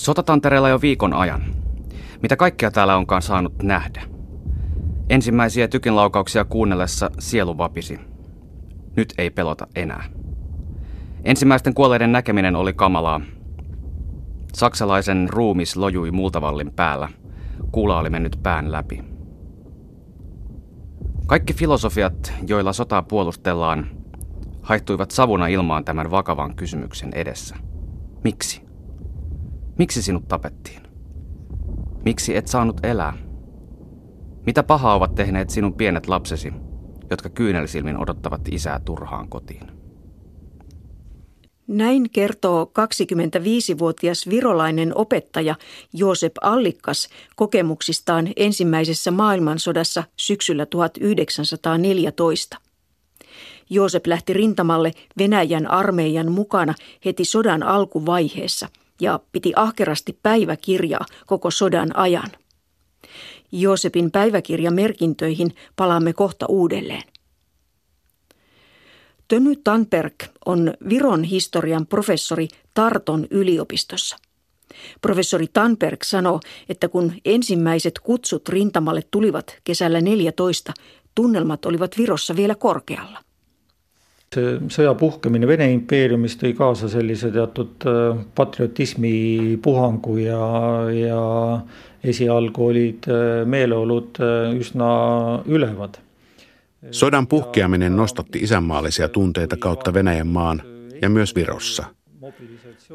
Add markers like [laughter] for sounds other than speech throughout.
Sotatantereella jo viikon ajan. Mitä kaikkea täällä onkaan saanut nähdä? Ensimmäisiä tykinlaukauksia kuunnellessa sielu vapisi. Nyt ei pelota enää. Ensimmäisten kuolleiden näkeminen oli kamalaa. Saksalaisen ruumis lojui multavallin päällä. Kuula oli mennyt pään läpi. Kaikki filosofiat, joilla sotaa puolustellaan, haittuivat savuna ilmaan tämän vakavan kysymyksen edessä. Miksi? Miksi sinut tapettiin? Miksi et saanut elää? Mitä pahaa ovat tehneet sinun pienet lapsesi, jotka kyynelsilmin odottavat isää turhaan kotiin? Näin kertoo 25-vuotias virolainen opettaja Joosep Allikkas kokemuksistaan ensimmäisessä maailmansodassa syksyllä 1914. Joosep lähti rintamalle Venäjän armeijan mukana heti sodan alkuvaiheessa ja piti ahkerasti päiväkirjaa koko sodan ajan. Joosepin päiväkirjamerkintöihin palaamme kohta uudelleen. Töny Tanberg on Viron historian professori Tarton yliopistossa. Professori Tanberg sanoo, että kun ensimmäiset kutsut rintamalle tulivat kesällä 14, tunnelmat olivat Virossa vielä korkealla. See sõja puhkemine Vene impeeriumis tõi kaasa sellise teatud äh, patriotismi puhangu ja, ja esialgu olid äh, meeleolud äh, üsna ülevad Sodan puhkeaminen nostatti isänmaallisia tunteita kautta Venäjän maan ja myös Virossa.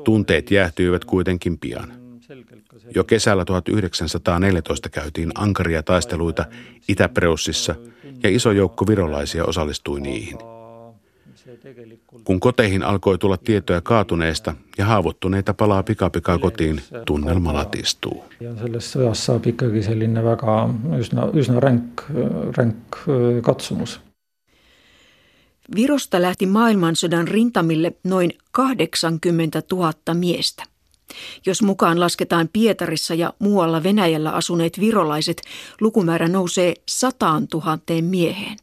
Tunteet jäähtyivät kuitenkin pian. Jo kesällä 1914 käytiin ankaria taisteluita Itä-Preussissa ja iso joukko virolaisia osallistui niihin. Kun koteihin alkoi tulla tietoja kaatuneista ja haavoittuneita palaa pikapikaa kotiin, tunnelma latistuu. Ja sellest sõjast saab ikkagi selline väga üsna, üsna ränk, ränk katsumus. Virosta lähti maailmansodan rintamille noin 80 000 miestä. Jos mukaan lasketaan Pietarissa ja muualla Venäjällä asuneet virolaiset, lukumäärä nousee sataan tuhanteen mieheen.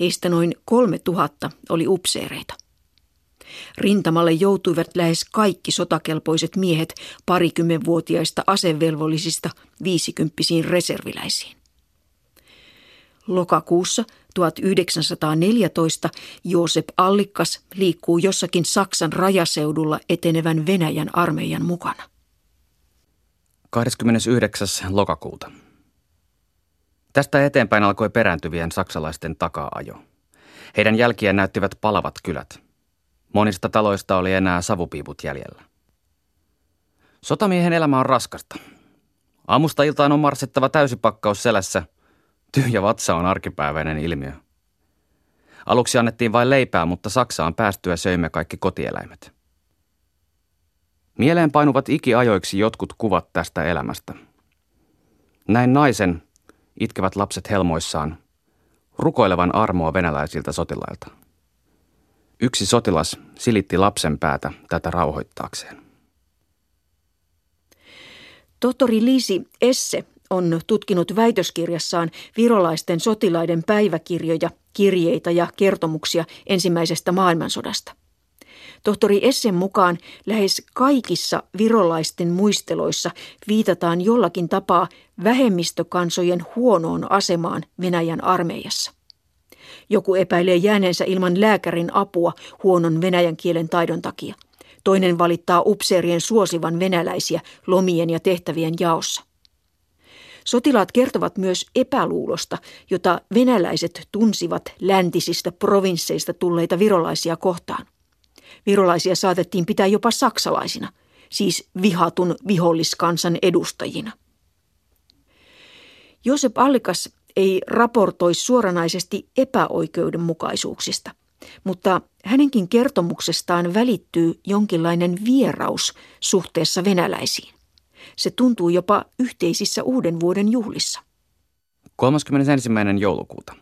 Heistä noin kolme tuhatta oli upseereita. Rintamalle joutuivat lähes kaikki sotakelpoiset miehet parikymmenvuotiaista asevelvollisista viisikymppisiin reserviläisiin. Lokakuussa 1914 Joosep Allikkas liikkuu jossakin Saksan rajaseudulla etenevän Venäjän armeijan mukana. 29. lokakuuta. Tästä eteenpäin alkoi perääntyvien saksalaisten takaajo. Heidän jälkiään näyttivät palavat kylät. Monista taloista oli enää savupiiput jäljellä. Sotamiehen elämä on raskasta. Aamusta iltaan on marssittava täysipakkaus selässä. Tyhjä vatsa on arkipäiväinen ilmiö. Aluksi annettiin vain leipää, mutta Saksaan päästyä söimme kaikki kotieläimet. Mieleen painuvat ikiajoiksi jotkut kuvat tästä elämästä. Näin naisen, itkevät lapset helmoissaan, rukoilevan armoa venäläisiltä sotilailta. Yksi sotilas silitti lapsen päätä tätä rauhoittaakseen. Tohtori Liisi Esse on tutkinut väitöskirjassaan virolaisten sotilaiden päiväkirjoja, kirjeitä ja kertomuksia ensimmäisestä maailmansodasta. Tohtori Essen mukaan lähes kaikissa virolaisten muisteloissa viitataan jollakin tapaa vähemmistökansojen huonoon asemaan Venäjän armeijassa. Joku epäilee jääneensä ilman lääkärin apua huonon venäjän kielen taidon takia. Toinen valittaa upseerien suosivan venäläisiä lomien ja tehtävien jaossa. Sotilaat kertovat myös epäluulosta, jota venäläiset tunsivat läntisistä provinsseista tulleita virolaisia kohtaan. Virolaisia saatettiin pitää jopa saksalaisina, siis vihatun viholliskansan edustajina. Josep Allikas ei raportoi suoranaisesti epäoikeudenmukaisuuksista, mutta hänenkin kertomuksestaan välittyy jonkinlainen vieraus suhteessa venäläisiin. Se tuntuu jopa yhteisissä uuden vuoden juhlissa. 31. joulukuuta.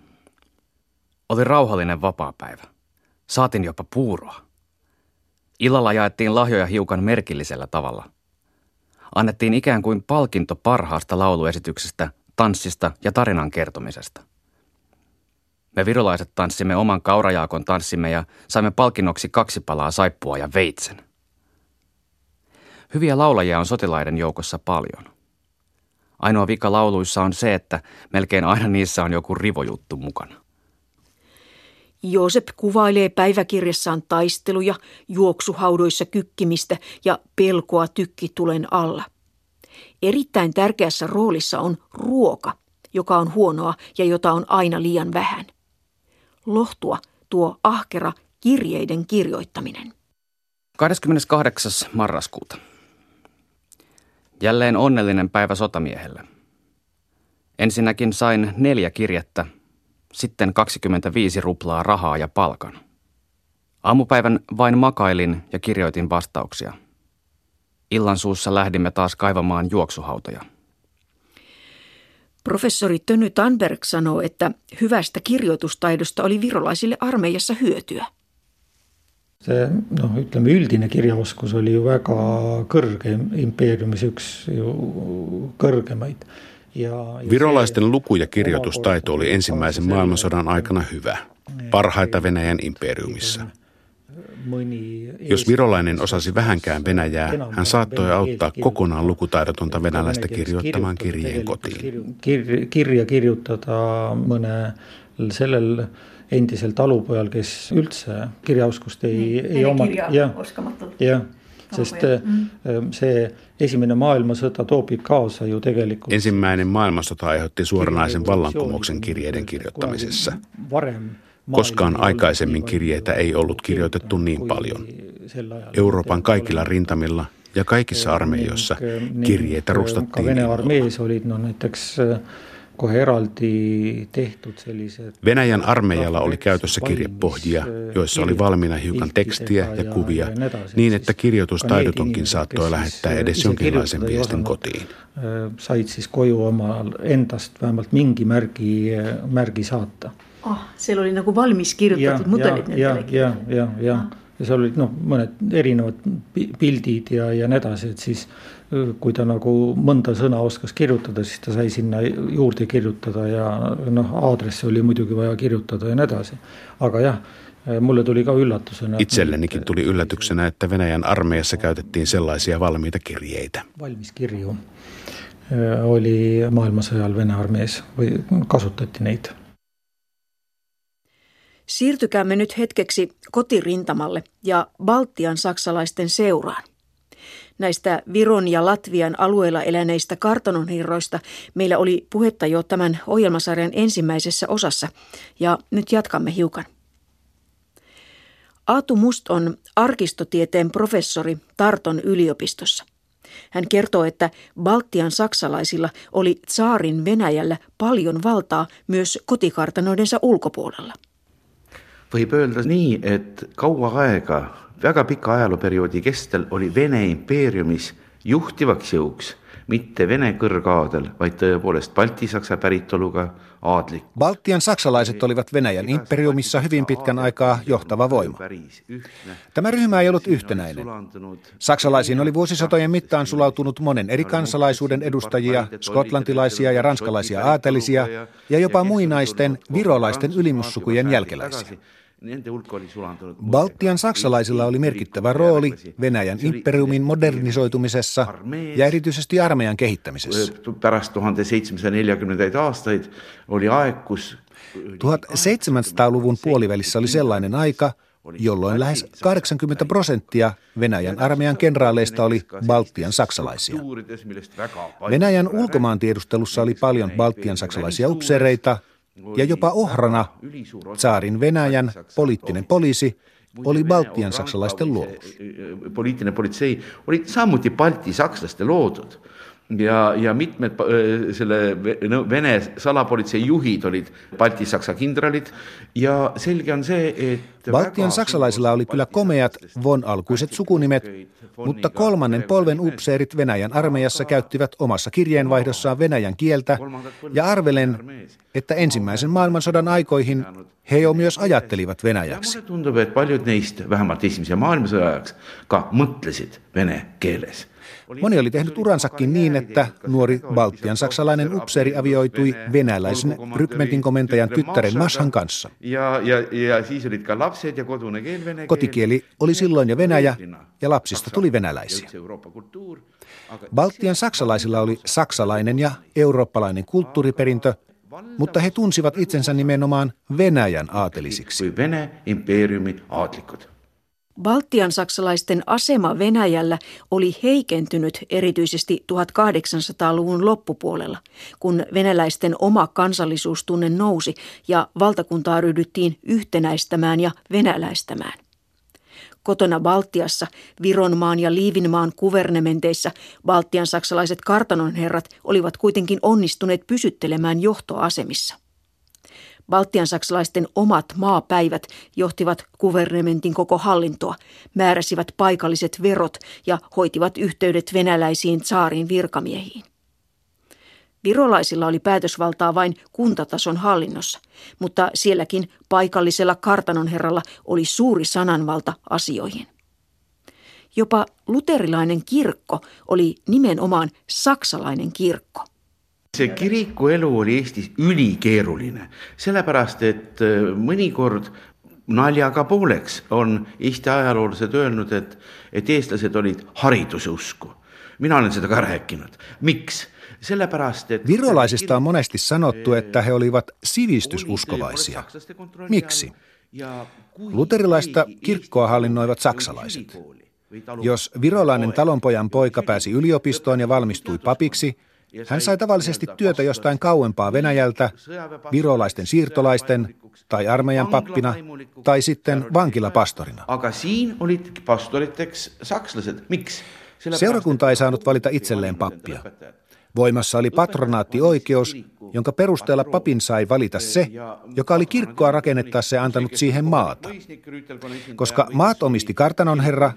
Oli rauhallinen vapaapäivä. Saatin jopa puuroa. Illalla jaettiin lahjoja hiukan merkillisellä tavalla. Annettiin ikään kuin palkinto parhaasta lauluesityksestä, tanssista ja tarinan kertomisesta. Me virolaiset tanssimme oman kaurajaakon tanssimme ja saimme palkinnoksi kaksi palaa saippua ja veitsen. Hyviä laulajia on sotilaiden joukossa paljon. Ainoa vika lauluissa on se, että melkein aina niissä on joku rivojuttu mukana. Joosep kuvailee päiväkirjassaan taisteluja, juoksuhaudoissa kykkimistä ja pelkoa tykkitulen alla. Erittäin tärkeässä roolissa on ruoka, joka on huonoa ja jota on aina liian vähän. Lohtua tuo ahkera kirjeiden kirjoittaminen. 28. marraskuuta. Jälleen onnellinen päivä sotamiehelle. Ensinnäkin sain neljä kirjettä, sitten 25 ruplaa rahaa ja palkan. Aamupäivän vain makailin ja kirjoitin vastauksia. Illan suussa lähdimme taas kaivamaan juoksuhautoja. Professori Tönny Tanberg sanoo, että hyvästä kirjoitustaidosta oli virolaisille armeijassa hyötyä. see noh, ütleme üldine kirjaoskus oli ju väga kõrge impeeriumis üks ju kõrgemaid. Ja, Virolaisten luku- ja kirjoitustaito oli ensimmäisen maailmansodan aikana hyvä, parhaita Venäjän imperiumissa. Jos virolainen osasi vähänkään Venäjää, hän saattoi auttaa kokonaan lukutaidotonta venäläistä kirjoittamaan kirjeen kotiin. Kirja kirjutada mõne sellel endisel talupojal, kes üldse kirjaoskust ei, ei oma. jah, sest mm. see esimene maailmasõda toobib kaasa ju tegelikult. Ensimmäinen maailmansota aiheutti suoranaisen vallankumouksen kirjeiden kirjoittamisessa. Koskaan aikaisemmin kirjeitä ei ollut kirjoitettu niin paljon. Euroopan kaikilla rintamilla ja kaikissa armeijoissa kirjeitä rustattiin. Olid no näiteks Venäjän armeijalla oli käytössä kirjepohjia, joissa oli valmiina hiukan tekstiä ja kuvia, niin että kirjoitustaidotonkin saattoi lähettää edes jonkinlaisen viestin kotiin. Said siis koju oma endast vähemalt mingi märgi, märgi saata. Ah, siellä oli nagu valmis kirjutatud mudelid nendele. ja, ja, ja, ja, ja seal olid noh, mõned erinevad pildid ja, ja nii edasi, et siis kui ta nagu mõnda sõna oskas kirjutada, siis ta sai sinna juurde kirjutada ja noh, aadressi oli muidugi vaja kirjutada ja nii edasi. aga jah, mulle tuli ka üllatusena. Itsellenikin tuli yllätyksenä, että Venäjän armeijassa käytettiin sellaisia valmiita kirjeitä. Valmis kirju oli maailmasõjal Vene armees või kasutati neid. Siirtykäämme nyt hetkeksi kotirintamalle ja Baltian saksalaisten seuraan. Näistä Viron ja Latvian alueella eläneistä kartanonhirroista meillä oli puhetta jo tämän ohjelmasarjan ensimmäisessä osassa, ja nyt jatkamme hiukan. Aatu Must on arkistotieteen professori Tarton yliopistossa. Hän kertoo, että Baltian saksalaisilla oli saarin Venäjällä paljon valtaa myös kotikartanoidensa ulkopuolella. Võib öelda nii, et kaua aega väga pika ajalooperioodi kestel oli Vene impeeriumis juhtivaks jõuks mitte Vene kõrgaadel, vaid tõepoolest baltisaksa päritoluga aadlik. Baltian saksalaiset olivat Venäjän imperiumissa hyvin pitkän aikaa johtava voima. Tämä ryhmä ei ollut yhtenäinen. Saksalaisiin oli vuosisatojen mittaan sulautunut monen eri kansalaisuuden edustajia, skotlantilaisia ja ranskalaisia aatelisia ja jopa muinaisten virolaisten ylimussukujen jälkeläisiä. Baltian saksalaisilla oli merkittävä rooli Venäjän imperiumin modernisoitumisessa ja erityisesti armeijan kehittämisessä. Pärast 1740 aastaid oli aeg, kus 1700-luvun puolivälissä oli sellainen aika, jolloin lähes 80 prosenttia Venäjän armeijan kenraaleista oli Baltian saksalaisia. Venäjän ulkomaantiedustelussa oli paljon Baltian saksalaisia upseereita, ja jopa ohrana saarin Venäjän poliittinen poliisi oli Baltian saksalaisten luomus. Poliittinen politsei oli samuti Balti sakslaste loodud ja, ja mitmed äh, selle Vene salapolitsei juhid olid baltisaksa kindralid ja selge on see, et Baltian saksalaisilla oli kyllä komeat von alkuiset sukunimet, mutta kolmannen polven upseerit Venäjän armeijassa käyttivät omassa kirjeenvaihdossaan venäjän kieltä ja arvelen, että ensimmäisen maailmansodan aikoihin he jo myös ajattelivat venäjäksi. Mulle tundub, et paljud neist vähemalt esimese maailmasõja ajaks ka mõtlesid vene keeles Moni oli tehnyt uransakin niin, että nuori Baltian saksalainen upseeri avioitui venäläisen rykmentin komentajan tyttären Mashan kanssa. Siis Kotikieli oli silloin jo venäjä ja lapsista tuli venäläisiä. Baltian saksalaisilla oli saksalainen ja eurooppalainen kulttuuriperintö, mutta he tunsivat itsensä nimenomaan Venäjän aatelisiksi. Vene impeeriumi aatlikud. Baltian saksalaisten asema Venäjällä oli heikentynyt erityisesti 1800-luvun loppupuolella, kun venäläisten oma kansallisuustunne nousi ja valtakuntaa ryhdyttiin yhtenäistämään ja venäläistämään. Kotona Baltiassa, Vironmaan ja Liivinmaan kuvernementeissa Baltian saksalaiset kartanonherrat olivat kuitenkin onnistuneet pysyttelemään johtoasemissa. Baltian saksalaisten omat maapäivät johtivat kuvernementin koko hallintoa, määräsivät paikalliset verot ja hoitivat yhteydet venäläisiin saarin virkamiehiin. Virolaisilla oli päätösvaltaa vain kuntatason hallinnossa, mutta sielläkin paikallisella kartanonherralla oli suuri sananvalta asioihin. Jopa luterilainen kirkko oli nimenomaan saksalainen kirkko. See kirikuelu oli Eestis ülikeeruline, sellepärast et äh, mõnikord naljaga pooleks on Eesti ajaloolased öelnud, et, et eestlased olid hariduse usku. mina olen seda ka rääkinud. miks? sellepärast, et Virolaisista on monesti sanottu, että he olivat sivistysuskovaisia. Miksi? Luterilaista kirkkoa hallinnoivat saksalaiset. Jos virolainen talonpojan poika pääsi yliopistoon ja valmistui papiksi, hän sai tavallisesti työtä jostain kauempaa Venäjältä, virolaisten siirtolaisten tai armeijan pappina tai sitten vankilapastorina. aga siin olid pastoriteks sakslased, miks? Seurakunta ei saanut valita itselleen pappia. Voimassa oli patronaattioikeus, jonka perusteella papin sai valita se, joka oli kirkkoa rakennettaessa ja antanut siihen maata. Koska maat omisti kartanon herra,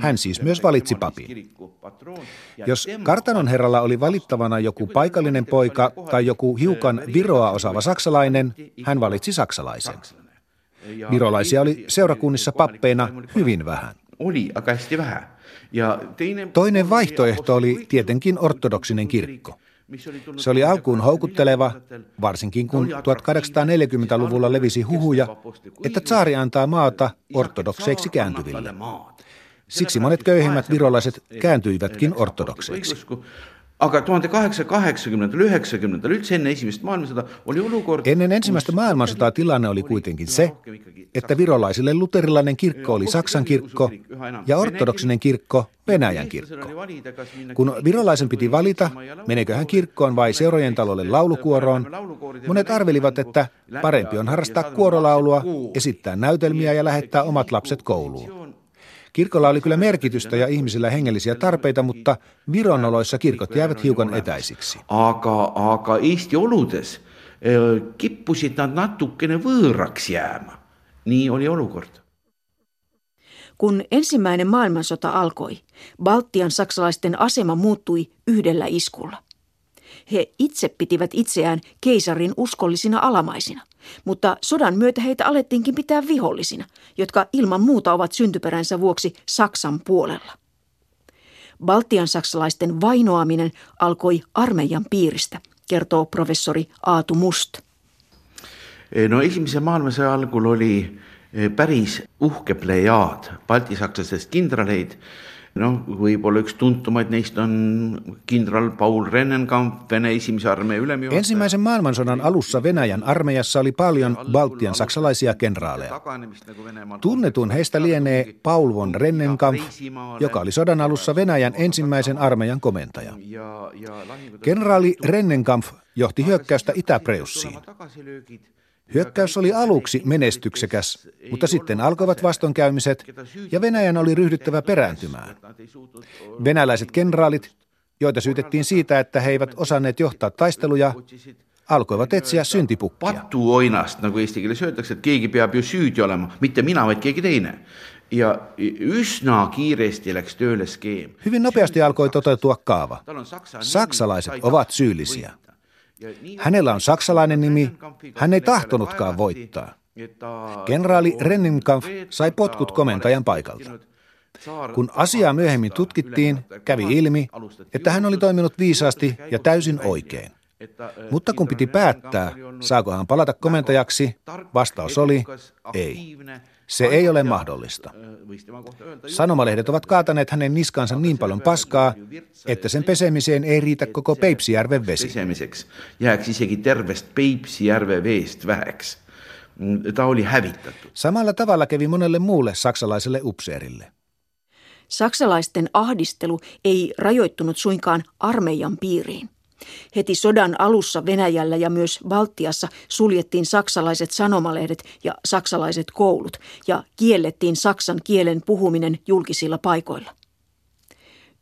hän siis myös valitsi papin. Jos kartanon herralla oli valittavana joku paikallinen poika tai joku hiukan viroa osaava saksalainen, hän valitsi saksalaisen. Virolaisia oli seurakunnissa pappeina hyvin vähän. oli, ja teine Toinen vaihtoehto oli tietenkin ortodoksinen kirkko. Se oli alkuun houkutteleva, varsinkin kun 1840-luvulla levisi huhuja, että tsaari antaa maata ortodokseiksi kääntyville. Siksi monet köyhimmät virolaiset kääntyivätkin ortodokseiksi. Aga tuhande kaheksasaja kaheksakümnendal, üheksakümnendal, üldse enne esimest maailmasõda oli olukord Ennen ensimmäistä maailmansotaa tilanne oli kuitenkin se, että virolaisille luterilainen kirkko oli Saksan kirkko ja ortodoksinen kirkko. Venäjän kirkko. Kun virolaisen piti valita, menekö hän kirkkoon vai seurojen talolle laulukuoroon, monet arvelivat, että parempi on harrastaa kuorolaulua, esittää näytelmiä ja lähettää omat lapset kouluun. Kirkolla oli kyllä merkitystä ja ihmisillä hengellisiä tarpeita, mutta Viron oloissa kirkot jäävät hiukan etäisiksi. aga, aga Eesti oludes eh, kippusid nad natukene võõraks jääma. nii oli olukord. Kun ensimmäinen maailmansota alkoi, Baltian saksalaisten asema muuttui yhdellä iskulla. He itse pitivät itseään keisarin uskollisina alamaisina, mutta sodan myötä heitä alettiinkin pitää vihollisina, jotka ilman muuta ovat syntyperänsä vuoksi Saksan puolella. Baltian saksalaisten vainoaminen alkoi armeijan piiristä, kertoo professori Aatu Must. Eh, no esimese maailmasõja algul oli eh, päris uhke plejaad baltisakslastest kindraleid. Noh, võib-olla üks tuntumaid neist on kindral Paul Rennenkamp, Vene esimese armee ülemjuhataja. Ensimmäisen maailmansodan alussa Venäjän armeijassa oli paljon Baltian saksalaisia kenraaleja. Tunnetun heistä lienee Paul von Rennenkampf, joka oli sodan alussa Venäjän ensimmäisen armeijan komentaja. Kenraali Rennenkampf johti hyökkäystä Itä-Preussiin. Hyökkäys oli aluksi menestyksekäs, mutta sitten alkoivat vastonkäymiset ja Venäjän oli ryhdyttävä perääntymään. Venäläiset kenraalit, joita syytettiin siitä, että he eivät osanneet johtaa taisteluja, alkoivat etsiä syntipukkia. patuoinast, nagu eesti keeles öeldakse, et keegi peab ju süüdi olema, mitte mina, vaid keegi teine. ja üsna kiiresti läks tööle skeem. Hyvin nopeasti alkoi toteutua kaava. Saksalaiset ovat syyllisiä. Hänellä on saksalainen nimi, hän ei tahtonutkaan voittaa. Kenraali Rennenkampf sai potkut komentajan paikalta. Kun asiaa myöhemmin tutkittiin, kävi ilmi, että hän oli toiminut viisaasti ja täysin oikein. Mutta kun piti päättää, saako hän palata komentajaksi, vastaus oli ei. Se ei ole mahdollista. Sanomalehdet ovat kaataneet hänen niskansa niin paljon paskaa, että sen pesemiseen ei riitä koko Peipsijärven vesi. Pesemiseksi jääks isegi tervest Peipsijärve veest väheks. Ta oli hävitetty. Samalla tavalla kävi monelle muulle saksalaiselle upseerille. Saksalaisten ahdistelu ei rajoittunut suinkaan armeijan piiriin. Heti sodan alussa Venäjällä ja myös Baltiassa suljettiin saksalaiset sanomalehdet ja saksalaiset koulut ja kiellettiin saksan kielen puhuminen julkisilla paikoilla.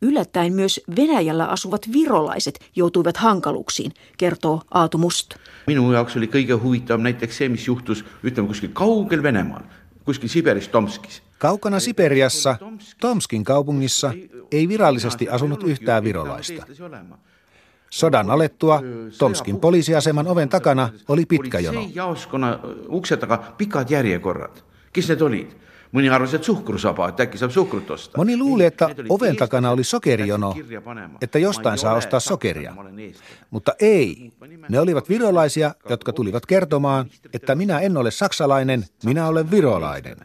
Yllättäen myös Venäjällä asuvat virolaiset joutuivat hankaluuksiin, kertoo Aatu Must. minu jaoks oli kõige huvitavam näiteks see, mis juhtus, ütleme kuskil kaugel Venemaal, kuskil Siberis Tomskis. Kaukana Siperiassa, Tomskin kaupungissa, ei virallisesti asunut yhtään virolaista. Sodan alettua Tomskin poliisiaseman oven takana oli pitkä jono. See jaoskonna ukse taga pikad järjekorrad. kes need olid? mõni arvas, et suhkrusaba, et äkki suhkrut osta. Moni luuli, että oven takana oli sokerijono, että jostain saa ostaa sokeria. Mutta ei. Ne olivat virolaisia, jotka tulivat kertomaan, että minä en ole saksalainen, minä olen virolainen.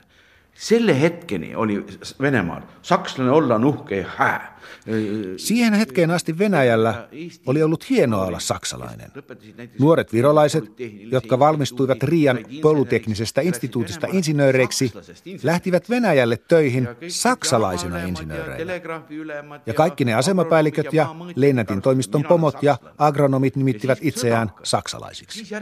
Selle hetkeni oli Venemaal sakslane olla on uhke ja hää. Siihen hetkeen asti Venäjällä oli ollut hienoa olla saksalainen. Nuoret virolaiset, jotka valmistuivat Riian polyteknisestä instituutista insinööreiksi, lähtivät Venäjälle töihin saksalaisina insinööreinä. Ja kaikki ne asemapäälliköt ja Leinätin toimiston pomot ja agronomit nimittivät itseään saksalaisiksi.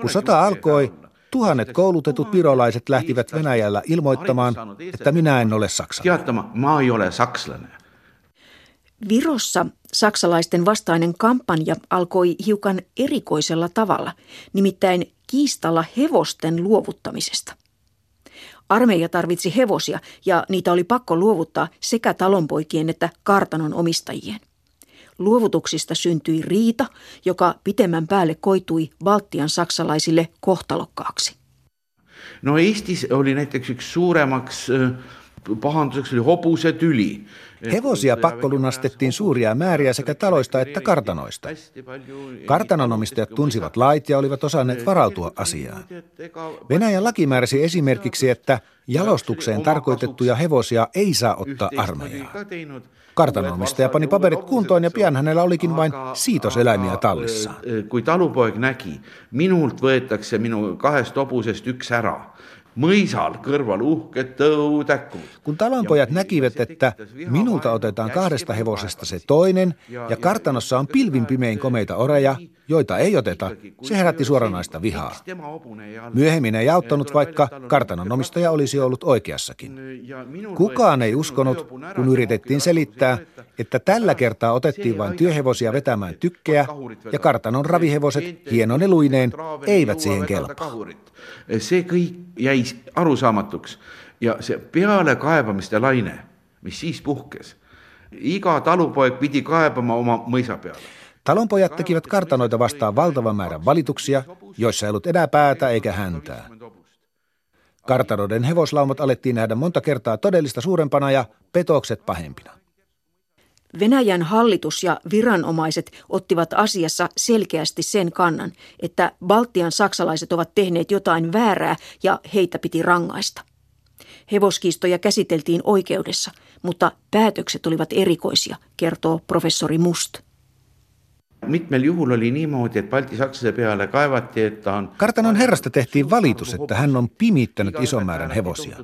Kun sota alkoi, tuhannet koulutetut virolaiset lähtivät Venäjällä ilmoittamaan, että minä en ole saksalainen. ma ei ole sakslane. Virossa saksalaisten vastainen kampanja alkoi hiukan erikoisella tavalla, nimittäin kiistalla hevosten luovuttamisesta. Armeija tarvitsi hevosia ja niitä oli pakko luovuttaa sekä talonpoikien että kartanon omistajien. Luovutuksista syntyi riita, joka pitemmän päälle koitui Baltian saksalaisille kohtalokkaaksi. no Eestis oli näiteks üks suuremaks äh, pahanduseks oli hobusetüli. Hevosia pakkolunastettiin suuria määriä sekä taloista että kartanoista. Kartanonomistajat tunsivat lait ja olivat osanneet varautua asiaan. Venäjän laki määräsi esimerkiksi, että jalostukseen tarkoitettuja hevosia ei saa ottaa armeijaan. Kartanomistaja pani paperit kuntoon ja pian hänellä olikin vain siitoseläimiä tallissaan. kui talupoeg nägi, minult võetakse minu kahest hobusest üks ära, mõisal kõrval uhked tõutäkud. Kun talonpojat näkivät, että minulta otetaan kahdesta hevosesta se toinen ja kartanossa on pilvin pimein komeita oreja, joita ei oteta, se herätti suoranaista vihaa. Myöhemmin ei auttanut, vaikka kartanon omistaja olisi ollut oikeassakin. Kukaan ei uskonut, kun yritettiin selittää, että tällä kertaa otettiin vain työhevosia vetämään tykkeä ja kartanon ravihevoset hienoneluineen eivät siihen kelpaa. see kõik jäi arusaamatuks ja see pealekaebamiste laine, mis siis puhkes, iga talupoeg pidi kaebama oma mõisa peale. Talonpojat tekivät kartanoita vastaan valtavan määrän valituksia, joissa ei ollut enää päätä eikä häntää. Kartanoiden hevoslaumat alettiin nähdä monta kertaa todellista suurempana ja petokset pahempina. Venäjän hallitus ja viranomaiset ottivat asiassa selkeästi sen kannan, että Baltian saksalaiset ovat tehneet jotain väärää ja heitä piti rangaista. Hevoskiistoja käsiteltiin oikeudessa, mutta päätökset olivat erikoisia, kertoo professori Must. Mitmel juhul oli niimoodi, et baltisakslase peale kaevati, et ta on Kartanon herrasta tehtiin valitus, että hän on pimittänyt ison määrän hevosia.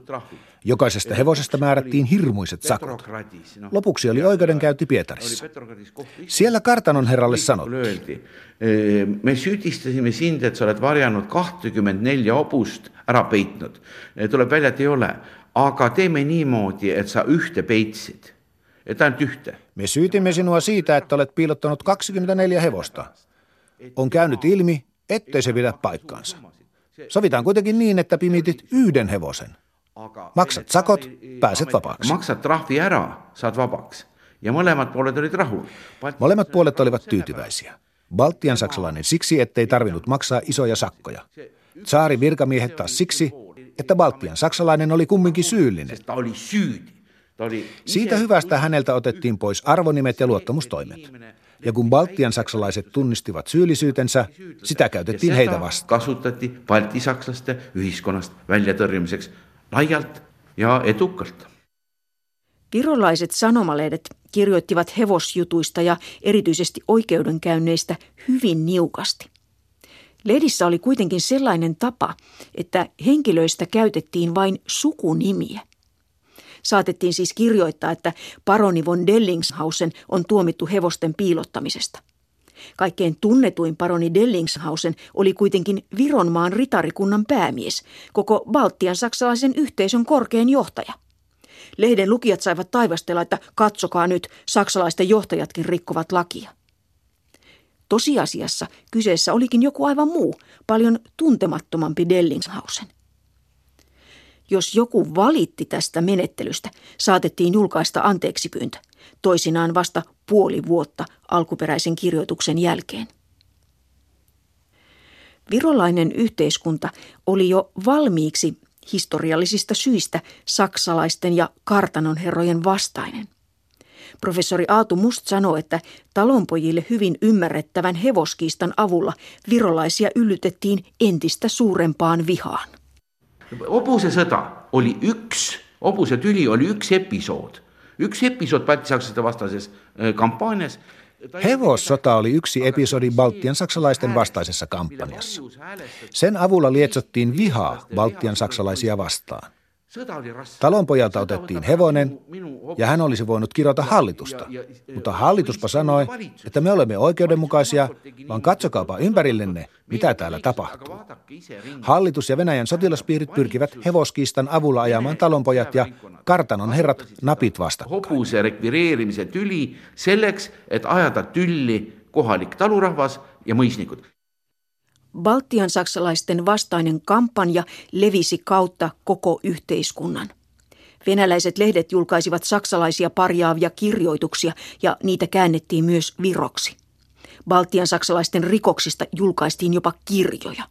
Jokaisesta hevosesta määrättiin hirmuiset sakot. Lopuksi oli oikeudenkäynti Pietarissa. Siellä kartanon herralle sanottiin, me süüdistasime sind, et sa oled varjanud kahtekümmend nelja hobust ära peitnud. tuleb välja, et ei ole, aga teeme niimoodi, et sa ühte peitsid, ainult ühte. me syytimme sinua siitä, että olet piilottanut 24 hevosta. On käynyt ilmi, ettei se pidä paikkaansa. Sovitaan kuitenkin niin, että pimitit yhden hevosen. Maksat sakot, pääset vapaaksi. maksad trahvi ära, saad vabaks ja mõlemad pooled olid rahul. Molemmat puolet olivat tyytyväisiä. Baltian saksalainen siksi, ettei tarvinnut maksaa isoja sakkoja. Tsaarin virkamiehet taas siksi, että Baltian saksalainen oli kumminkin syyllinen. oli süüdi. Siitä hyvästä häneltä otettiin pois arvonimet ja luottamustoimet. Ja kun Baltian saksalaiset tunnistivat syyllisyytensä, sitä käytettiin heitä vastaan. kasutati baltisakslaste ühiskonnast väljatõrjumiseks laialt ja edukalt. Virolaiset sanomalehdet kirjoittivat hevosjutuista ja erityisesti oikeudenkäynneistä hyvin niukasti. Lehdissä oli kuitenkin sellainen tapa, että henkilöistä käytettiin vain sukunimiä. Saatettiin siis kirjoittaa, että paroni von Dellingshausen on tuomittu hevosten piilottamisesta. Kaikkein tunnetuin paroni Dellingshausen oli kuitenkin Vironmaan ritarikunnan päämies, koko Baltian saksalaisen yhteisön korkein johtaja. Lehden lukijat saivat taivastella, että katsokaa nyt, saksalaisten johtajatkin rikkovat lakia. Tosiasiassa kyseessä olikin joku aivan muu, paljon tuntemattomampi Dellingshausen. Jos joku valitti tästä menettelystä, saatettiin julkaista anteeksipyyntö, toisinaan vasta puoli vuotta alkuperäisen kirjoituksen jälkeen. Virolainen yhteiskunta oli jo valmiiksi historiallisista syistä saksalaisten ja kartanon herrojen vastainen. Professori Aatu Must sanoi, että talonpojille hyvin ymmärrettävän hevoskiistan avulla virolaisia yllytettiin entistä suurempaan vihaan. Hobusesõda oli üks, hobusetüli oli üks episood, üks episood baltisakslaste vastases äh, kampaanias. Hevossota oli yksi episodi Baltian saksalaisten vastaisessa kampanjassa. Sen avulla lietsottiin vihaa Baltian saksalaisia vastaan. Talonpojalta otettiin hevonen ja hän olisi voinut kirjoita hallitusta, mutta hallituspa sanoi, että me olemme oikeudenmukaisia, vaan katsokaapa ympärillenne, mitä täällä tapahtuu. Hallitus ja Venäjän sotilaspiirit pyrkivät hevoskiistan avulla ajamaan talonpojat ja kartanon herrat napit vastakkain. hobuse rekvireerimise tüli selleks, et ajada tülli kohalik talurahvas ja mõisnikud. Baltian saksalaisten vastainen kampanja levisi kautta koko yhteiskunnan. Venäläiset lehdet julkaisivat saksalaisia parjaavia kirjoituksia ja niitä käännettiin myös viroksi. Baltian saksalaisten rikoksista julkaistiin jopa kirjoja.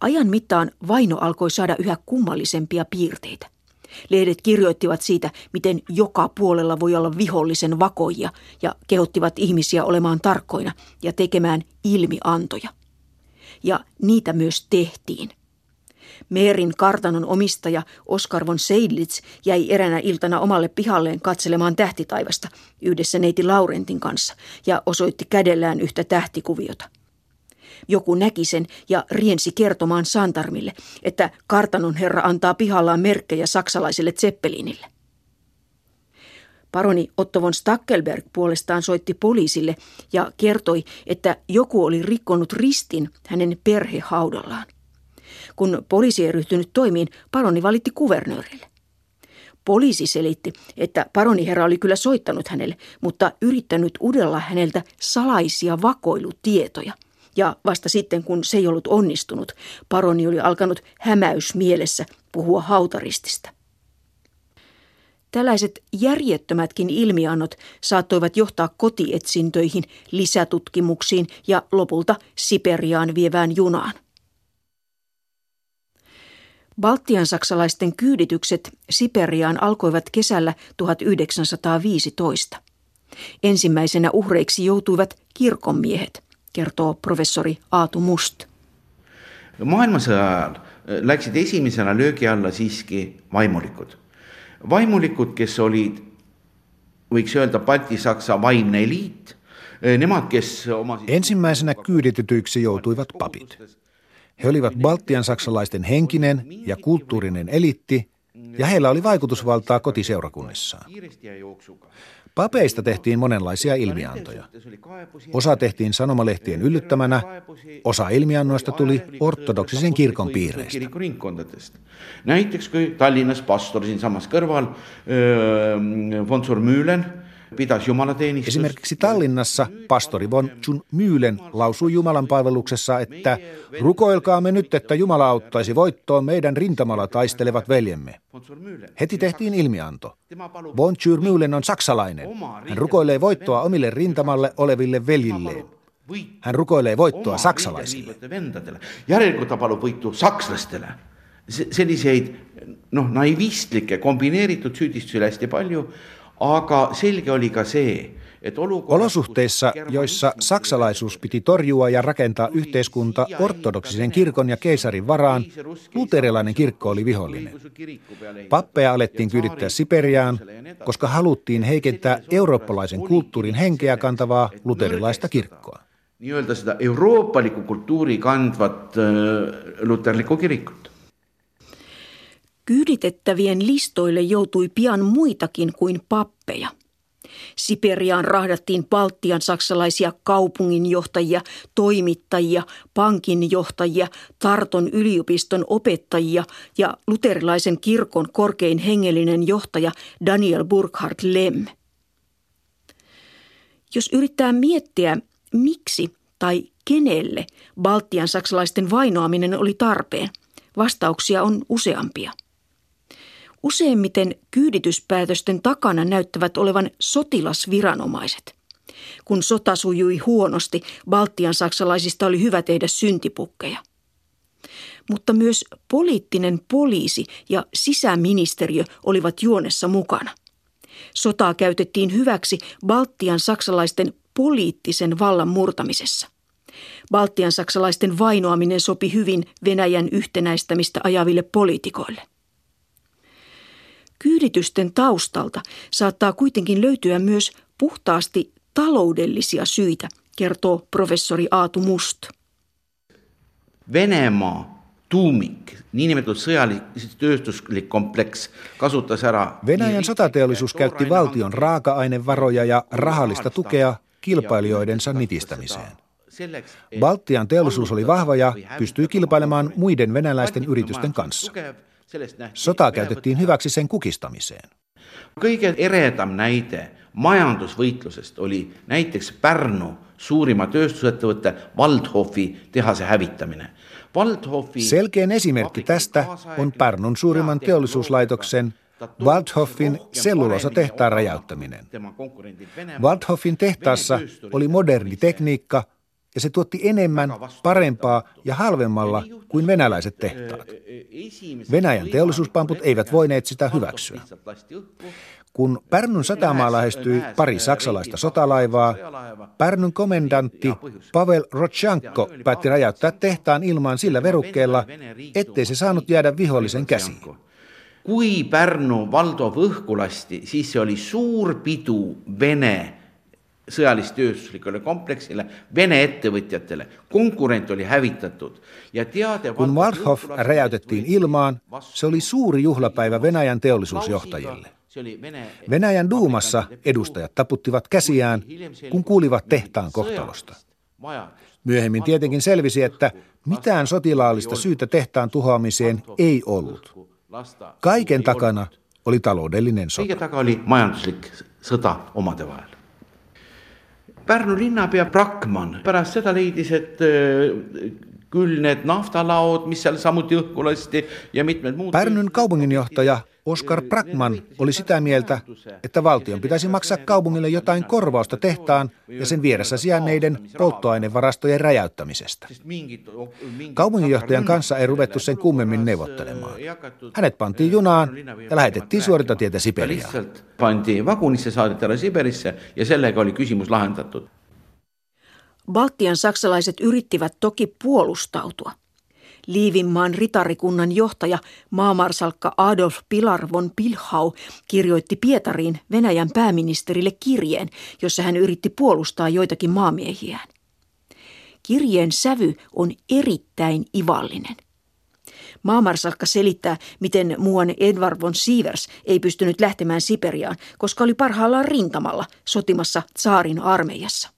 Ajan mittaan vaino alkoi saada yhä kummallisempia piirteitä. Lehdet kirjoittivat siitä, miten joka puolella voi olla vihollisen vakoja ja kehottivat ihmisiä olemaan tarkkoina ja tekemään ilmiantoja. Ja niitä myös tehtiin. Meerin kartanon omistaja Oskar von Seidlitz jäi eränä iltana omalle pihalleen katselemaan tähtitaivasta yhdessä neiti Laurentin kanssa ja osoitti kädellään yhtä tähtikuviota. Joku näki sen ja riensi kertomaan Santarmille, että kartanon herra antaa pihallaan merkkejä saksalaiselle Zeppelinille. Paroni Otto von Stackelberg puolestaan soitti poliisille ja kertoi, että joku oli rikkonut ristin hänen perhehaudallaan. Kun poliisi ei ryhtynyt toimiin, paroni valitti kuvernöörille. Poliisi selitti, että paroniherra oli kyllä soittanut hänelle, mutta yrittänyt udella häneltä salaisia vakoilutietoja – ja vasta sitten, kun se ei ollut onnistunut, paroni oli alkanut hämäys mielessä puhua hautaristista. Tällaiset järjettömätkin ilmiannot saattoivat johtaa kotietsintöihin, lisätutkimuksiin ja lopulta Siperiaan vievään junaan. Baltian saksalaisten kyyditykset Siperiaan alkoivat kesällä 1915. Ensimmäisenä uhreiksi joutuivat kirkonmiehet kertoo professori Aatu Must. maailmasõja ajal äh, läksid esimesena löögi alla siiski vaimulikud. vaimulikud, kes olid, võiks öelda, Balti-Saksa vaimne eliit, äh, nemad, kes omasid... Ensimmäisenä kyyditetyiksi joutuivat papit. He olivat Baltian saksalaisten henkinen ja kulttuurinen eliitti, ja heillä oli vaikutusvaltaa kotiseurakunnissaan. Papeista tehtiin monenlaisia ilmiantoja. Osa tehtiin sanomalehtien yllyttämänä, osa ilmiannoista tuli ortodoksisen kirkon piireistä. näiteks kui Tallinnas siinsamas kõrval von zur Mühlen pidas jumalateenistust. Esimerkiksi Tallinnassa pastori von Jun Myylen lausui Jumalan palveluksessa, että rukoilkaamme nyt, että Jumala auttaisi voittoon meidän rintamalla taistelevat veljemme. Heti tehtiin ilmianto. Von Jur Myylen on saksalainen. Hän rukoilee voittoa omille rintamalle oleville veljilleen. Hän rukoilee voittoa saksalaisille. Järelikult ta palub võitu sakslastele selliseid noh, naivistlikke kombineeritud süüdistusi oli hästi palju, aga selge oli ka see, Olosuhteissa, joissa saksalaisuus piti torjua ja rakentaa yhteiskunta ortodoksisen kirkon ja keisarin varaan, luterilainen kirkko oli vihollinen. Pappeja alettiin kyydittää Siperiaan, koska haluttiin heikentää eurooppalaisen kulttuurin henkeä kantavaa luterilaista kirkkoa. Nii-öelda seda euroopalikku kulttuuri kandvat äh, luterlikku kirikut. Kyyditettävien listoille joutui pian muitakin kuin pappeja – Siperiaan rahdattiin Baltian saksalaisia kaupunginjohtajia, toimittajia, pankinjohtajia, Tarton yliopiston opettajia ja luterilaisen kirkon korkein hengellinen johtaja Daniel Burkhard Lem. Jos yrittää miettiä, miksi tai kenelle Baltian saksalaisten vainoaminen oli tarpeen, vastauksia on useampia – Useimmiten kyydityspäätösten takana näyttävät olevan sotilasviranomaiset. Kun sota sujui huonosti, Baltian saksalaisista oli hyvä tehdä syntipukkeja. Mutta myös poliittinen poliisi ja sisäministeriö olivat juonessa mukana. Sotaa käytettiin hyväksi Baltian saksalaisten poliittisen vallan murtamisessa. Baltian saksalaisten vainoaminen sopi hyvin Venäjän yhtenäistämistä ajaville poliitikoille. Kyyditysten taustalta saattaa kuitenkin löytyä myös puhtaasti taloudellisia syitä, kertoo professori Aatu Must. Venemaa tuumik, niinimetatud sõjalik kompleks, kasutas ära... Venäjän sotateollisuus käytti valtion raaka-ainevaroja ja rahallista tukea kilpailijoidensa nitistämiseen. Baltian teollisuus oli vahva ja pystyi kilpailemaan muiden venäläisten yritysten kanssa. Sotaa käytettiin hyväksi sen kukistamiseen. Kõige eredam näide majandusvõitlusest oli näiteks Pärnu suurima tööstusettevõtte Waldhofi tehase hävittäminen. Waldhofi Selkein esimerkki tästä on Pärnun suurimman teollisuuslaitoksen Waldhoffin tehtaan räjäyttäminen. Waldhoffin tehtaassa oli moderni tekniikka ja se tuotti enemmän, parempaa ja halvemmalla kuin venäläiset tehtaat. Venäjän teollisuuspamput eivät voineet sitä hyväksyä. Kun Pärnyn satamaa lähestyi pari saksalaista sotalaivaa, Pärnyn komendantti Pavel Rochanko päätti räjäyttää tehtaan ilmaan sillä verukkeella, ettei se saanut jäädä vihollisen käsiin. Kui Pärnu Valdov õhku lasti, siis se oli suur pidu Vene sõjalis-tööstuslikule kompleksile, Vene ettevõtjatele. konkurent oli hävitatud. Ja teade Kun Waldhof räjäytettiin ilmaan, se oli suuri juhlapäivä Venäjän teollisuusjohtajille. Venäjän duumassa edustajat taputtivat käsiään, kun kuulivat tehtaan kohtalosta. Myöhemmin tietenkin selvisi, että mitään sotilaallista syytä tehtaan tuhoamiseen ei ollut. Kaiken takana oli taloudellinen sota. Kaiken takana oli majanduslik sõda omade vahel. Pärnu linnapea Brakman pärast seda leidis, et äh, küll need naftalaod, mis seal samuti õhku lasti ja mitmed muud... Pärnyn kaupunginjohtaja Oskar Brackman oli sitä mieltä, että valtion pitäisi maksaa kaupungille jotain korvausta tehtaan ja sen vieressä sijainneiden polttoainevarastojen räjäyttämisestä. Kaupunginjohtajan kanssa ei ruvettu sen kummemmin neuvottelemaan. Hänet pantiin junaan ja lähetettiin suorintatietä Siperiaan. Pantiin vagunisse, saatettiin Siberissä ja sellega oli kysymys lahendatud. Baltian saksalaiset yrittivät toki puolustautua – Liivinmaan ritarikunnan johtaja maamarsalkka Adolf Pilar von Pilhau kirjoitti Pietariin Venäjän pääministerille kirjeen, jossa hän yritti puolustaa joitakin maamiehiään. Kirjeen sävy on erittäin ivallinen. Maamarsalkka selittää, miten muuan Edward von Sievers ei pystynyt lähtemään Siperiaan, koska oli parhaillaan rintamalla sotimassa saarin armeijassa.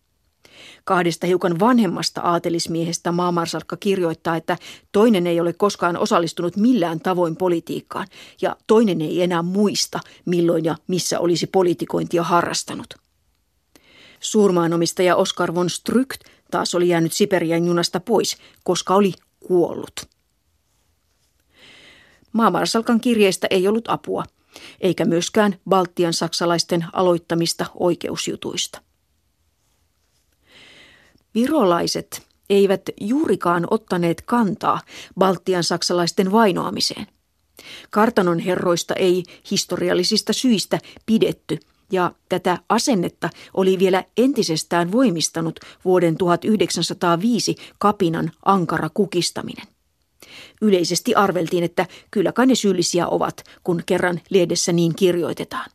Kahdesta hiukan vanhemmasta aatelismiehestä maamarsalkka kirjoittaa, että toinen ei ole koskaan osallistunut millään tavoin politiikkaan ja toinen ei enää muista, milloin ja missä olisi politikointia harrastanut. Suurmaanomistaja Oskar von Strykt taas oli jäänyt Siperian junasta pois, koska oli kuollut. Maamarsalkan kirjeistä ei ollut apua, eikä myöskään Baltian saksalaisten aloittamista oikeusjutuista. Virolaiset eivät juurikaan ottaneet kantaa Baltian saksalaisten vainoamiseen. Kartanon herroista ei historiallisista syistä pidetty ja tätä asennetta oli vielä entisestään voimistanut vuoden 1905 kapinan ankara kukistaminen. Yleisesti arveltiin, että kyllä kai ne syyllisiä ovat, kun kerran lehdessä niin kirjoitetaan.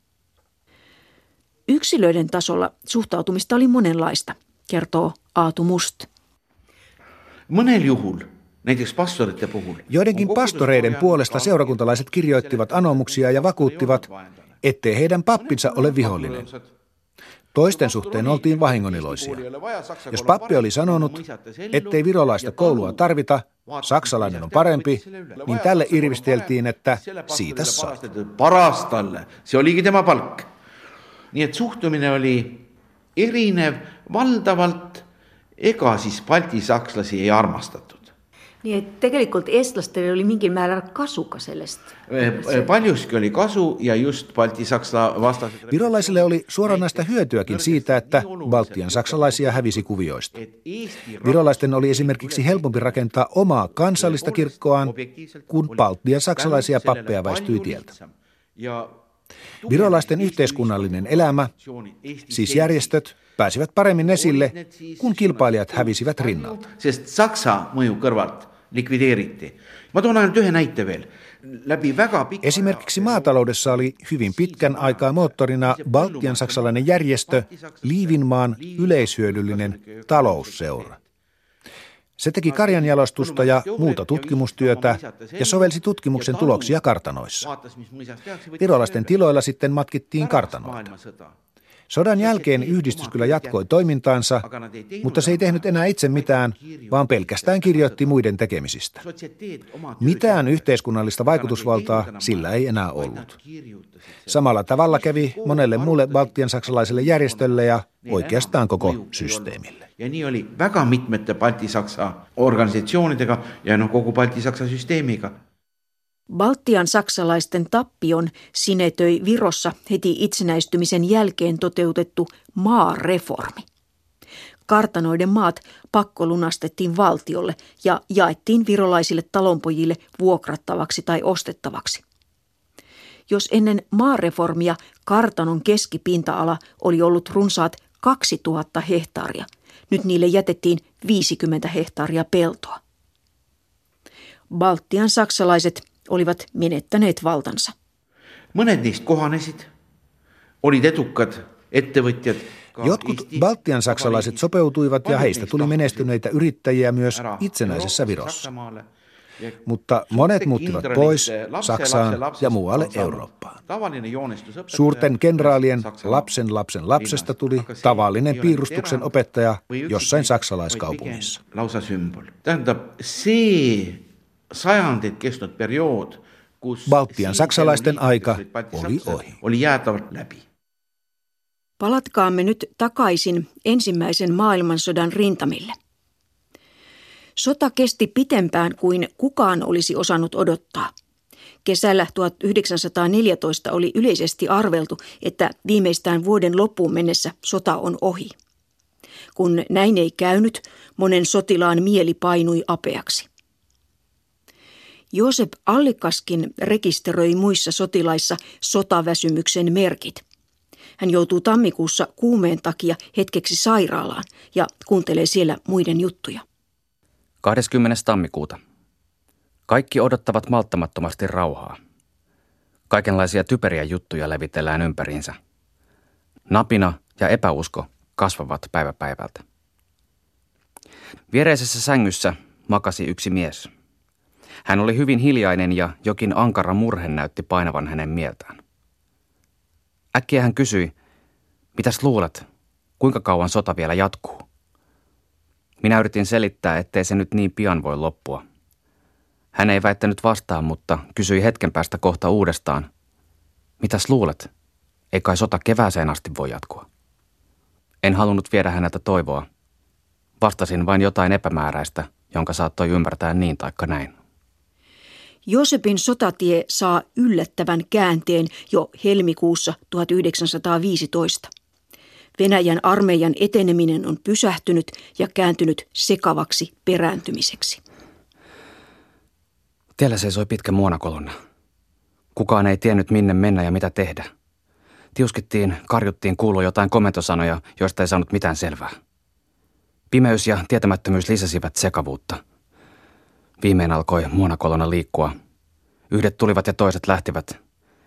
Yksilöiden tasolla suhtautumista oli monenlaista, kertoo Aatu Must. Monel juhul. Joidenkin pastoreiden puolesta seurakuntalaiset kirjoittivat anomuksia ja vakuuttivat, ettei heidän pappinsa ole vihollinen. Toisten suhteen oltiin vahingoniloisia. Jos pappi oli sanonut, ettei virolaista koulua tarvita, saksalainen on parempi, niin tälle irvisteltiin, että siitä saa. Paras talle, se olikin tema palk. Nii et suhtumine oli erinev, valdavalt ega siis baltisakslasi ei armastatud. Nii et tegelikult eestlastel oli mingil määral kasu ka sellest. Paljuski oli kasu ja just baltisaksa vastased... Virolaisille oli suoranaista hyötyäkin siitä, että Baltian saksalaisia hävisi kuvioista. Virolaisten oli esimerkiksi helpompi rakentaa omaa kansallista kirkkoaan, kun Baltian saksalaisia pappeja väistyi tieltä. Virolaisten yhteiskunnallinen elämä, siis järjestöt, pääsivät paremmin esille, kun kilpailijat hävisivät rinnalta. Saksa mõju kõrvalt likvideeriti. Mä tuon ainult yhden. Läpi väga pika Esimerkiksi maataloudessa oli hyvin pitkän aikaa moottorina Baltian saksalainen järjestö Liivinmaan yleishyödyllinen talousseura. Se teki karjanjalostusta ja muuta tutkimustyötä ja sovelsi tutkimuksen tuloksia kartanoissa. Virolaisten tiloilla sitten matkittiin kartanoita. Sodan jälkeen yhdistys kyllä jatkoi toimintaansa, mutta se ei tehnyt enää itse mitään, vaan pelkästään kirjoitti muiden tekemisistä. Mitään yhteiskunnallista vaikutusvaltaa sillä ei enää ollut. Samalla tavalla kävi monelle muulle Baltian saksalaiselle järjestölle ja oikeastaan koko systeemille. Ja nii oli väga mitmete Balti-Saksa organisatsioonidega ja noh, kogu Balti-Saksa süsteemiga. Baltian saksalaisten tappion sinetöi Virossa heti itsenäistymisen jälkeen toteutettu maareformi. Kartanoiden maat pakkolunastettiin valtiolle ja jaettiin virolaisille talonpojille vuokrattavaksi tai ostettavaksi. Jos ennen maareformia kartanon keskipinta-ala oli ollut runsaat 2000 hehtaaria, nyt niille jätettiin 50 hehtaaria peltoa. Baltian saksalaiset olivat menettäneet valtansa. Mõned neist kohanesid, olid edukad ettevõtjad. Jotkut Baltian saksalaiset sopeutuivat ja heistä tuli menestyneitä yrittäjiä myös itsenäisessä Virossa. Mutta monet muuttivat pois Saksaan ja muualle Eurooppaan. Suurten kenraalien lapsen lapsen lapsesta tuli tavallinen piirustuksen opettaja jossain saksalaiskaupungissa. Lausa symbol. Tähendab, see sajandit kestnud periood, kus Baltian saksalaisten aika oli ohi. Oli jäätävät läpi. Palatkaamme nyt takaisin ensimmäisen maailmansodan rintamille. Sota kesti pitempään kuin kukaan olisi osannut odottaa. Kesällä 1914 oli yleisesti arveltu, että viimeistään vuoden loppuun mennessä sota on ohi. Kun näin ei käynyt, monen sotilaan mieli painui apeaksi. Joosep Allikaskin rekisteröi muissa sotilaissa sotaväsymyksen merkit. Hän joutuu tammikuussa kuumeen takia hetkeksi sairaalaan ja kuuntelee siellä muiden juttuja. 20. tammikuuta. Kaikki odottavat malttamattomasti rauhaa. Kaikenlaisia typeriä juttuja levitellään ympäriinsä. Napina ja epäusko kasvavat päivä päivältä. Viereisessä sängyssä makasi yksi mies – hän oli hyvin hiljainen ja jokin ankara murhe näytti painavan hänen mieltään. Äkkiä hän kysyi, mitäs luulet, kuinka kauan sota vielä jatkuu? Minä yritin selittää, ettei se nyt niin pian voi loppua. Hän ei väittänyt vastaan, mutta kysyi hetken päästä kohta uudestaan. Mitäs luulet? Ei kai sota kevääseen asti voi jatkua. En halunnut viedä häneltä toivoa. Vastasin vain jotain epämääräistä, jonka saattoi ymmärtää niin taikka näin. Josepin sotatie saa yllättävän käänteen jo helmikuussa 1915. Venäjän armeijan eteneminen on pysähtynyt ja kääntynyt sekavaksi perääntymiseksi. Tiellä seisoi pitkä muonakolonna. Kukaan ei tiennyt minne mennä ja mitä tehdä. Tiuskittiin, karjuttiin, kuului jotain komentosanoja, joista ei saanut mitään selvää. Pimeys ja tietämättömyys lisäsivät sekavuutta. Viimein alkoi muonakolona liikkua. Yhdet tulivat ja toiset lähtivät.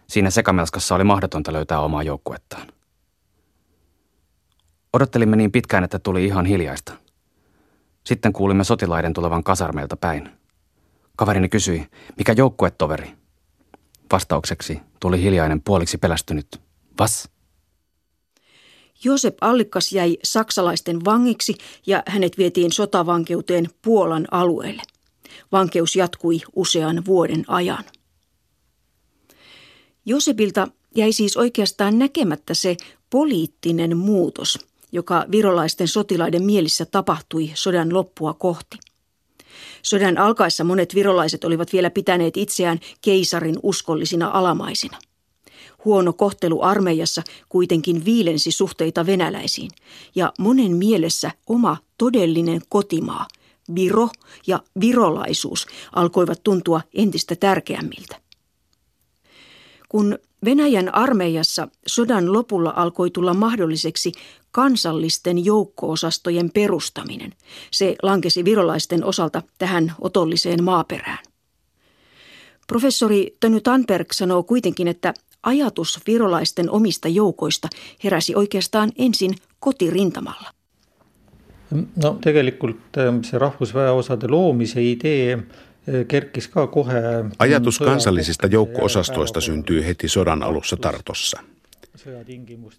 Siinä sekamelskassa oli mahdotonta löytää omaa joukkuettaan. Odottelimme niin pitkään, että tuli ihan hiljaista. Sitten kuulimme sotilaiden tulevan kasarmeilta päin. Kaverini kysyi, mikä joukkuetoveri? Vastaukseksi tuli hiljainen puoliksi pelästynyt. Vas? Josep Allikas jäi saksalaisten vangiksi ja hänet vietiin sotavankeuteen Puolan alueelle. Vankeus jatkui usean vuoden ajan. Josepilta jäi siis oikeastaan näkemättä se poliittinen muutos, joka virolaisten sotilaiden mielissä tapahtui sodan loppua kohti. Sodan alkaessa monet virolaiset olivat vielä pitäneet itseään keisarin uskollisina alamaisina. Huono kohtelu armeijassa kuitenkin viilensi suhteita venäläisiin, ja monen mielessä oma todellinen kotimaa, Viro ja virolaisuus alkoivat tuntua entistä tärkeämmiltä. Kun Venäjän armeijassa sodan lopulla alkoi tulla mahdolliseksi kansallisten joukkoosastojen perustaminen. Se lankesi virolaisten osalta tähän otolliseen maaperään. Professori Tönny Tanberg sanoo kuitenkin, että ajatus virolaisten omista joukoista heräsi oikeastaan ensin kotirintamalla. No tegelikult ähm, see rahvusväeosade loomise idee äh, kerkis ka kohe. Ajatus kansallisista joukko-osastoista syntyi heti sodan alussa Tartossa.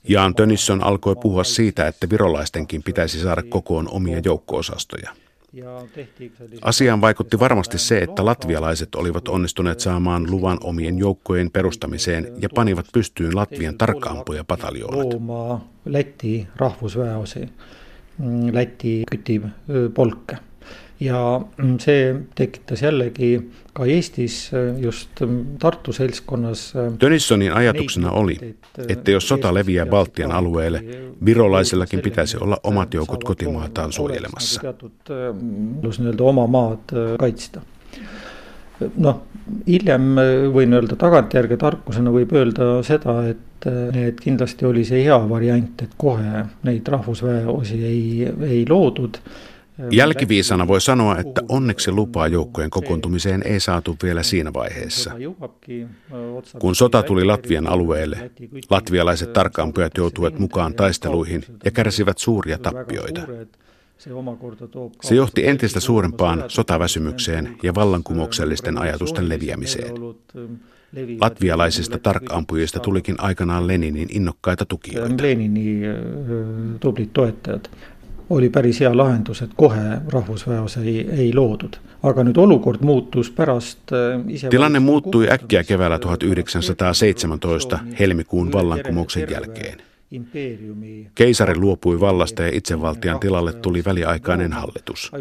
Jaan Tönisson alkoi puhua siitä, että virolaistenkin pitäisi saada kokoon omia joukko-osastoja. Asiaan vaikutti varmasti se, että latvialaiset olivat onnistuneet saamaan luvan omien joukkojen perustamiseen ja panivat pystyyn Latvian tarkkaampuja pataljoonat. Läti rahvusväeosi, mm, Läti kütipolke ja mm, see tekitas jällegi ka Eestis just mm, Tartu seltskonnas. Tönissonin ajatuksena oli, että jos sota leviää Baltian alueelle, virolaisillakin pitäisi olla omat joukot kotimaataan suojelemassa. nii-öelda oma maad kaitsta. noh, hiljem võin öelda tagantjärgi tarkusena võib öelda seda, et need kindlasti oli see hea variant, et kohe neid rahvusväeosi ei, ei loodud Jälkiviisana voi sanoa, että onneksi lupaa joukkojen kokoontumiseen ei saatu vielä siinä vaiheessa. Kun sota tuli Latvian alueelle, latvialaiset tarkkaanpujat joutuivat mukaan taisteluihin ja kärsivät suuria tappioita. Se johti entistä suurempaan sotaväsymykseen ja vallankumouksellisten ajatusten leviämiseen. Latvialaisista tarkkampujista tulikin aikanaan Leninin innokkaita tukijoita. Lenini tublit toetajat oli päris hea lahendus, et kohe rahvusväeosa ei, ei loodud. aga nüüd olukord muutus pärast äh, ise Tilanne muuttui äkkiä keväällä 1917 helmikuun vallankumouksen jälkeen. Keisari luopui vallasta ja itsevaltian tilalle tuli väliaikainen hallitus.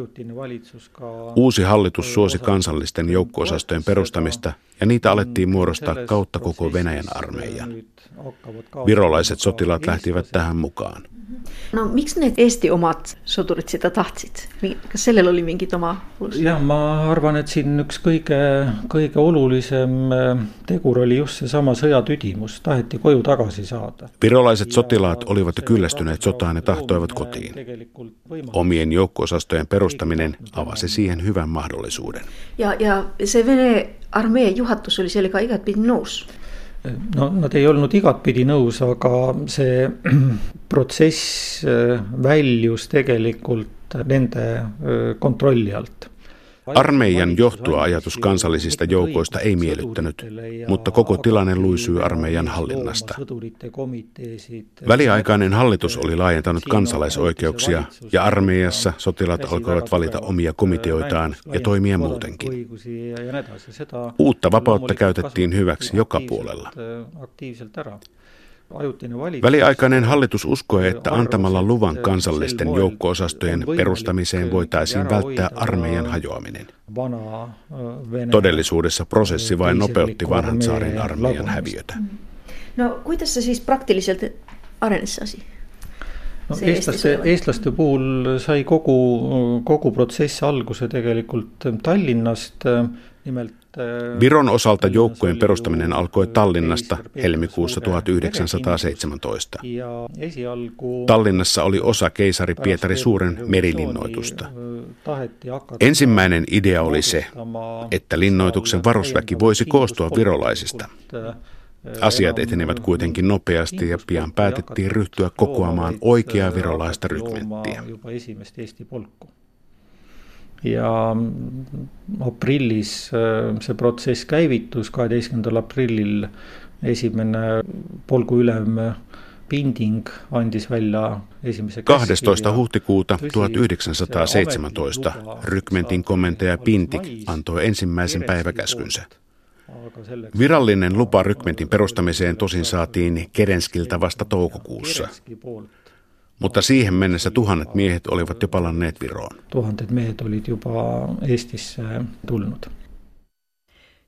Uusi hallitus suosi kansallisten joukkoosastojen perustamista ja niitä alettiin muodostaa kautta koko Venäjän armeijan. Virolaiset sotilaat lähtivät tähän mukaan. no miks need Eesti omad sõdurid seda tahtsid, kas sellel oli mingid oma jah, ma arvan, et siin üks kõige, kõige olulisem äh, tegur oli just seesama sõjatüdimus, taheti koju tagasi saada. Virolaiset sotilaat olivat jo kyllästyneet sotaan ja tahtoivat kotiin. Omien joukkoosastojen perustaminen avasi siihen hyvän mahdollisuuden. Ja, ja se Vene armee juhatus oli sellega igatpidi nõus no nad ei olnud igatpidi nõus, aga see [clears throat] protsess äh, väljus tegelikult nende äh, kontrolli alt Armeijan johtoajatus kansallisista joukoista ei miellyttänyt, mutta koko tilanne luisui armeijan hallinnasta. Väliaikainen hallitus oli laajentanut kansalaisoikeuksia ja armeijassa sotilaat alkoivat valita omia komiteoitaan ja toimia muutenkin. Uutta vapautta käytettiin hyväksi joka puolella. Väliaikainen hallitus uskoi, että antamalla luvan kansallisten joukkoosastojen perustamiseen voitaisiin välttää armeijan hajoaminen. Todellisuudessa prosessi vain nopeutti vanhan saarin armeijan häviötä. No, kuinka se siis praktisesti arenes no, eestlaste, eestlaste puhul sai kogu, kogu protsess alguse tegelikult Tallinnast, nimelt Viron osalta joukkojen perustaminen alkoi Tallinnasta helmikuussa 1917. Tallinnassa oli osa keisari Pietari Suuren merilinnoitusta. Ensimmäinen idea oli se, että linnoituksen varusväki voisi koostua virolaisista. Asiat etenevät kuitenkin nopeasti ja pian päätettiin ryhtyä kokoamaan oikeaa virolaista rykmenttiä ja aprillis äh, see protsess käivitus, kaheteistkümnendal aprillil esimene polguülem Pinding andis välja esimese 12. huhtikuuta 1917 rykmentin komentaja Pintik antoi ensimmäisen päiväkäskynsä. Virallinen lupa rykmentin perustamiseen tosin saatiin Kerenskiltä vasta toukokuussa. Mutta siihen mennessä tuhannet miehet olivat jo palanneet Viroon. Tuhannet miehet olivat jopa Eestisse tullut.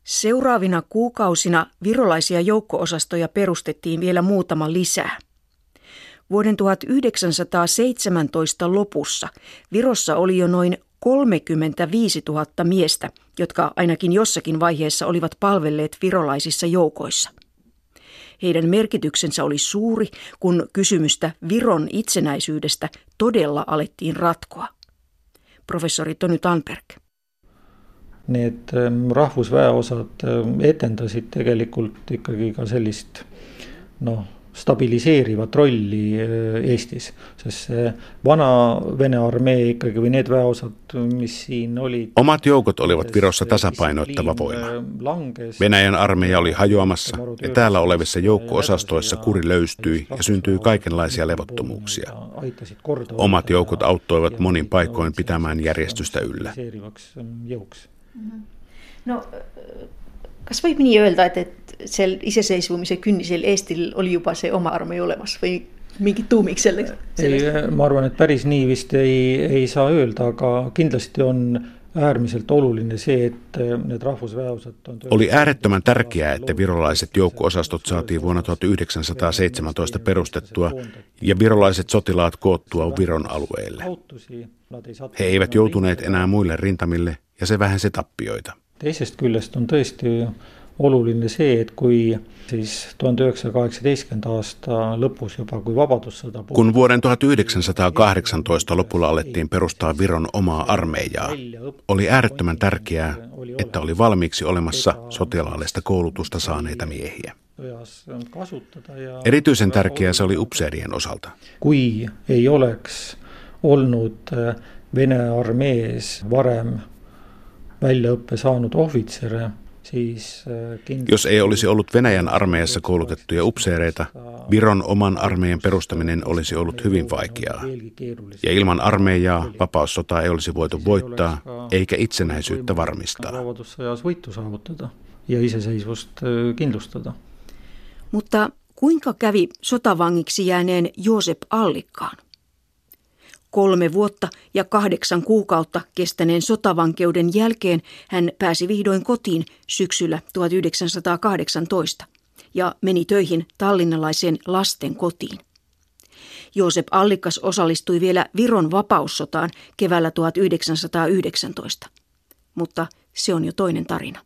Seuraavina kuukausina virolaisia joukkoosastoja perustettiin vielä muutama lisää. Vuoden 1917 lopussa Virossa oli jo noin 35 000 miestä, jotka ainakin jossakin vaiheessa olivat palvelleet virolaisissa joukoissa – heidän merkityksensä oli suuri, kun kysymystä Viron itsenäisyydestä todella alettiin ratkoa. Professori Tony Tanberg. Need ähm, rahvusväeosad ähm, etendasid tegelikult ikkagi ka sellist noh, stabiliseerivat rolli äh, Eestis, sest see vana Vene armee ikkagi või need väeosad, mis siin olid. Omat joukot olivat Virossa tasapainoittava voima. Äh, Venäjän armeija oli hajoamassa ja täällä olevissa joukko-osastoissa kuri löystyi ja syntyi kaikenlaisia levottomuuksia. Omat joukot auttoivat monin paikoin pitämään järjestystä yllä. No, kas võib nii öelda, et, et seal iseseisvumise künnisel Eestil oli juba see oma armee olemas või mingit tuumik selleks? ei, ma arvan, et päris nii vist ei, ei saa öelda, aga kindlasti on äärimmäisen oluline se, että ne rahvusväeosat on... Oli äärettömän tärkeää, että virolaiset joukko-osastot saatiin vuonna 1917 perustettua ja virolaiset sotilaat koottua Viron alueelle. He eivät joutuneet enää muille rintamille ja se vähensi tappioita. Teisest küljest on tõesti oluline see, et kui siis tuhande üheksasaja kaheksateistkümnenda aasta lõpus juba, kui Vabadussõda... Kun vuoden 1918 lopulla alettiin perustaa Viron omaa armeijaa, oli äärettömän tärkeää, että oli valmiiksi olemassa sotilaallista koulutusta saaneita miehiä. Erityisen tärkeää se oli upseerien osalta. Kui ei oleks olnud äh, Vene armees varem väljaõppe saanud ohvitsere, Siis, Jos ei olisi ollut Venäjän armeijassa koulutettuja upseereita, Viron oman armeijan perustaminen olisi ollut hyvin vaikeaa. Ja ilman armeijaa vapaussota ei olisi voitu voittaa, eikä itsenäisyyttä varmistaa. ja iseseisvust kindlustada. Mutta kuinka kävi sotavangiksi jääneen Joosep Allikkaan? Kolme vuotta ja kahdeksan kuukautta kestäneen sotavankeuden jälkeen hän pääsi vihdoin kotiin syksyllä 1918 ja meni töihin tallinnalaiseen lasten kotiin. Joosep Allikas osallistui vielä Viron vapaussotaan keväällä 1919, mutta se on jo toinen tarina.